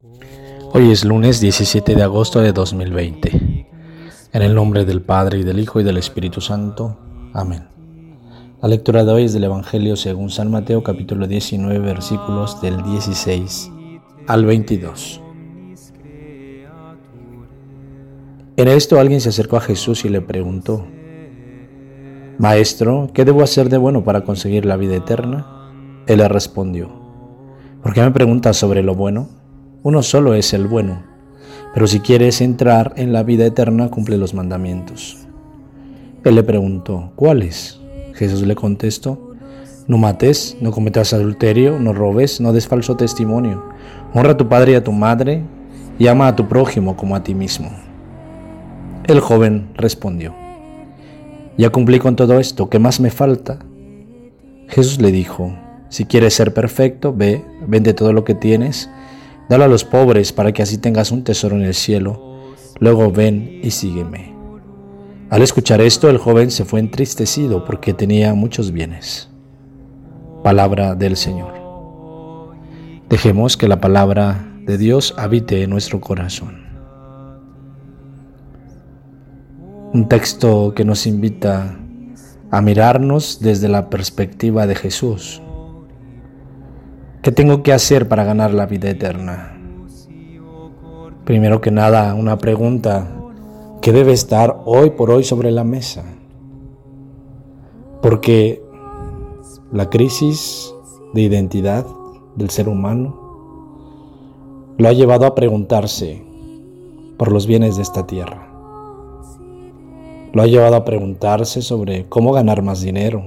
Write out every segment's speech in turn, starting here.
Hoy es lunes 17 de agosto de 2020. En el nombre del Padre y del Hijo y del Espíritu Santo. Amén. La lectura de hoy es del Evangelio según San Mateo capítulo 19 versículos del 16 al 22. En esto alguien se acercó a Jesús y le preguntó, Maestro, ¿qué debo hacer de bueno para conseguir la vida eterna? Él le respondió, ¿por qué me preguntas sobre lo bueno? Uno solo es el bueno, pero si quieres entrar en la vida eterna, cumple los mandamientos. Él le preguntó, ¿cuáles? Jesús le contestó, no mates, no cometas adulterio, no robes, no des falso testimonio, honra a tu padre y a tu madre, y ama a tu prójimo como a ti mismo. El joven respondió, ya cumplí con todo esto, ¿qué más me falta? Jesús le dijo, si quieres ser perfecto, ve, vende todo lo que tienes, Dale a los pobres para que así tengas un tesoro en el cielo. Luego ven y sígueme. Al escuchar esto, el joven se fue entristecido porque tenía muchos bienes. Palabra del Señor. Dejemos que la palabra de Dios habite en nuestro corazón. Un texto que nos invita a mirarnos desde la perspectiva de Jesús ¿Qué tengo que hacer para ganar la vida eterna? Primero que nada, una pregunta que debe estar hoy por hoy sobre la mesa. Porque la crisis de identidad del ser humano lo ha llevado a preguntarse por los bienes de esta tierra. Lo ha llevado a preguntarse sobre cómo ganar más dinero,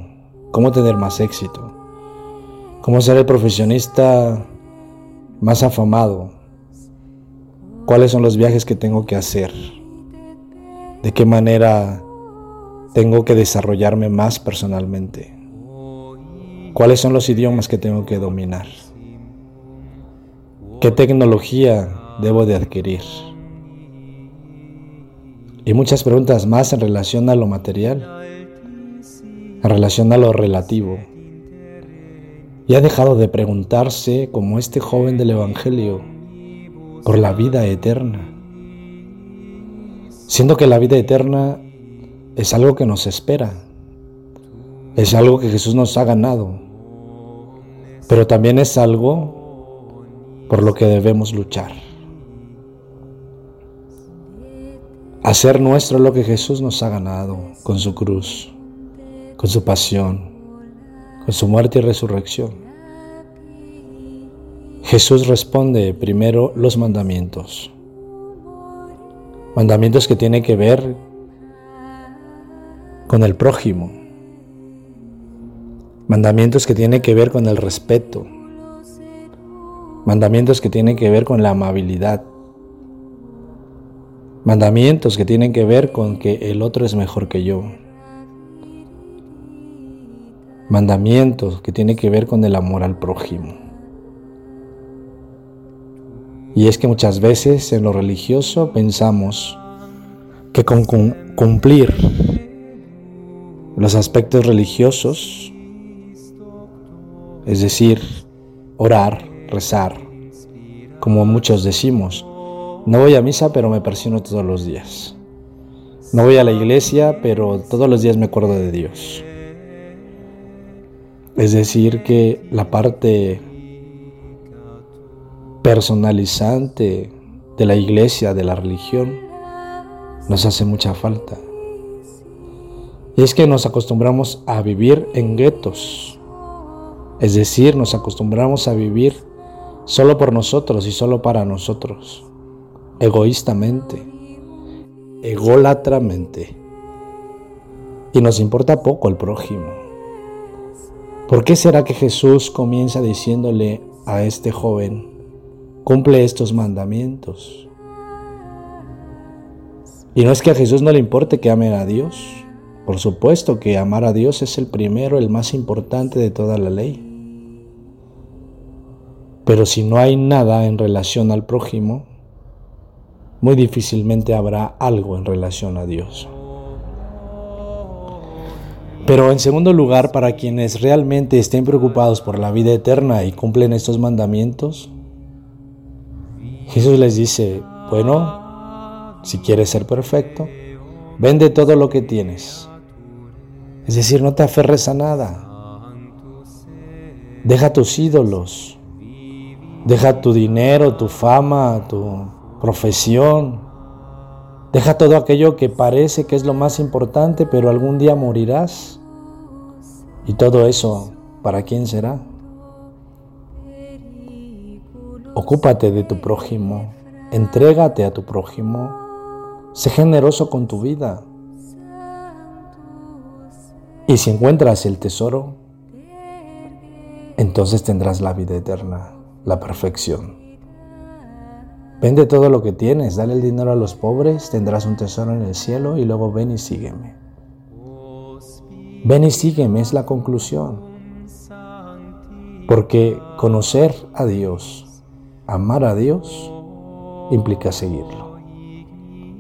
cómo tener más éxito, cómo ser el profesionista más afamado, cuáles son los viajes que tengo que hacer, de qué manera tengo que desarrollarme más personalmente, cuáles son los idiomas que tengo que dominar, qué tecnología debo de adquirir y muchas preguntas más en relación a lo material, en relación a lo relativo y ha dejado de preguntarse, como este joven del Evangelio, por la vida eterna, siendo que la vida eterna es algo que nos espera, es algo que Jesús nos ha ganado, pero también es algo por lo que debemos luchar. Hacer nuestro lo que Jesús nos ha ganado con su cruz, con su pasión, con su muerte y resurrección. Jesús responde primero los mandamientos. Mandamientos que tienen que ver con el prójimo. Mandamientos que tienen que ver con el respeto. Mandamientos que tienen que ver con la amabilidad. Mandamientos que tienen que ver con que el otro es mejor que yo mandamientos que tiene que ver con el amor al prójimo. Y es que muchas veces en lo religioso pensamos que con cumplir los aspectos religiosos, es decir, orar, rezar, como muchos decimos, no voy a misa pero me persino todos los días. No voy a la iglesia pero todos los días me acuerdo de Dios. Es decir, que la parte personalizante de la iglesia, de la religión, nos hace mucha falta. Y es que nos acostumbramos a vivir en guetos. Es decir, nos acostumbramos a vivir solo por nosotros y solo para nosotros, egoístamente, ególatramente. Y nos importa poco el prójimo. ¿Por qué será que Jesús comienza diciéndole a este joven, cumple estos mandamientos? Y no es que a Jesús no le importe que amen a Dios. Por supuesto que amar a Dios es el primero, el más importante de toda la ley. Pero si no hay nada en relación al prójimo, muy difícilmente habrá algo en relación a Dios. Pero en segundo lugar, para quienes realmente estén preocupados por la vida eterna y cumplen estos mandamientos, Jesús les dice, bueno, si quieres ser perfecto, vende todo lo que tienes. Es decir, no te aferres a nada. Deja tus ídolos. Deja tu dinero, tu fama, tu profesión. Deja todo aquello que parece que es lo más importante, pero algún día morirás. Y todo eso, ¿para quién será? Ocúpate de tu prójimo, entrégate a tu prójimo, sé generoso con tu vida. Y si encuentras el tesoro, entonces tendrás la vida eterna, la perfección. Vende todo lo que tienes, dale el dinero a los pobres, tendrás un tesoro en el cielo y luego ven y sígueme. Ven y sígueme es la conclusión. Porque conocer a Dios amar a Dios implica seguirlo.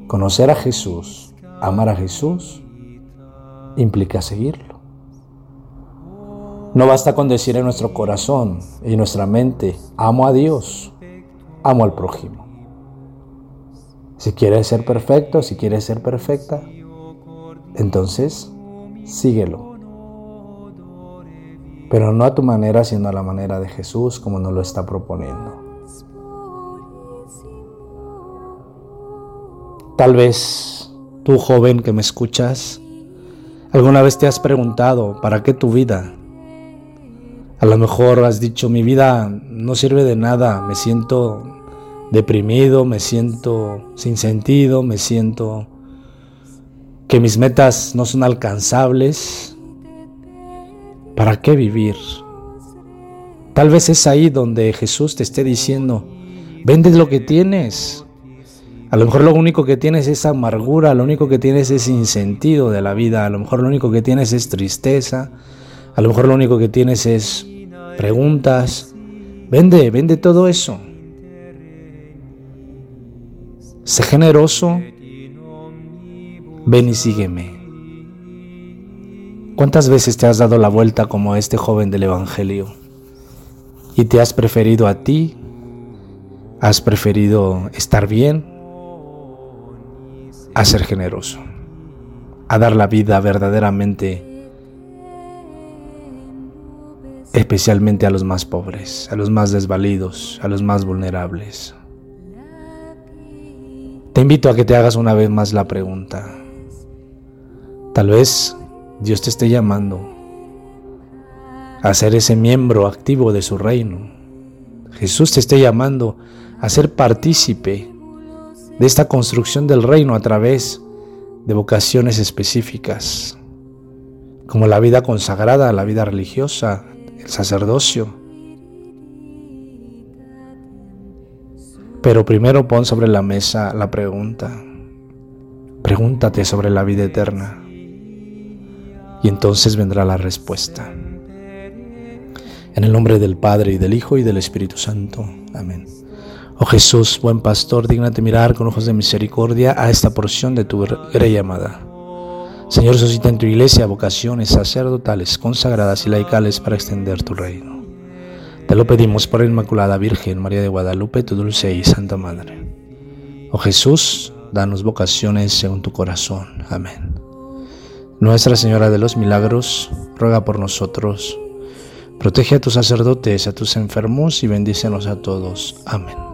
Conocer a Jesús, amar a Jesús, implica seguirlo. No basta con decir en nuestro corazón y nuestra mente, amo a Dios, amo al prójimo. Si quieres ser perfecto, si quieres ser perfecta, entonces síguelo. Pero no a tu manera, sino a la manera de Jesús como nos lo está proponiendo. Tal vez tú joven que me escuchas, alguna vez te has preguntado, ¿para qué tu vida? A lo mejor has dicho, mi vida no sirve de nada, me siento deprimido, me siento sin sentido, me siento que mis metas no son alcanzables. ¿Para qué vivir? Tal vez es ahí donde Jesús te esté diciendo, vende lo que tienes, a lo mejor lo único que tienes es amargura, lo único que tienes es insentido de la vida, a lo mejor lo único que tienes es tristeza, a lo mejor lo único que tienes es preguntas. Vende, vende todo eso. Sé generoso. Ven y sígueme. ¿Cuántas veces te has dado la vuelta como este joven del Evangelio? Y te has preferido a ti, has preferido estar bien, a ser generoso, a dar la vida verdaderamente, especialmente a los más pobres, a los más desvalidos, a los más vulnerables. Invito a que te hagas una vez más la pregunta. Tal vez Dios te esté llamando a ser ese miembro activo de su reino. Jesús te esté llamando a ser partícipe de esta construcción del reino a través de vocaciones específicas, como la vida consagrada, la vida religiosa, el sacerdocio. Pero primero pon sobre la mesa la pregunta. Pregúntate sobre la vida eterna. Y entonces vendrá la respuesta. En el nombre del Padre y del Hijo y del Espíritu Santo. Amén. Oh Jesús, buen pastor, dignate mirar con ojos de misericordia a esta porción de tu grey amada. Señor, suscita en tu iglesia vocaciones sacerdotales, consagradas y laicales para extender tu reino. Te lo pedimos por la Inmaculada Virgen María de Guadalupe, tu dulce y santa Madre. Oh Jesús, danos vocaciones según tu corazón. Amén. Nuestra Señora de los Milagros, ruega por nosotros. Protege a tus sacerdotes, a tus enfermos y bendícenos a todos. Amén.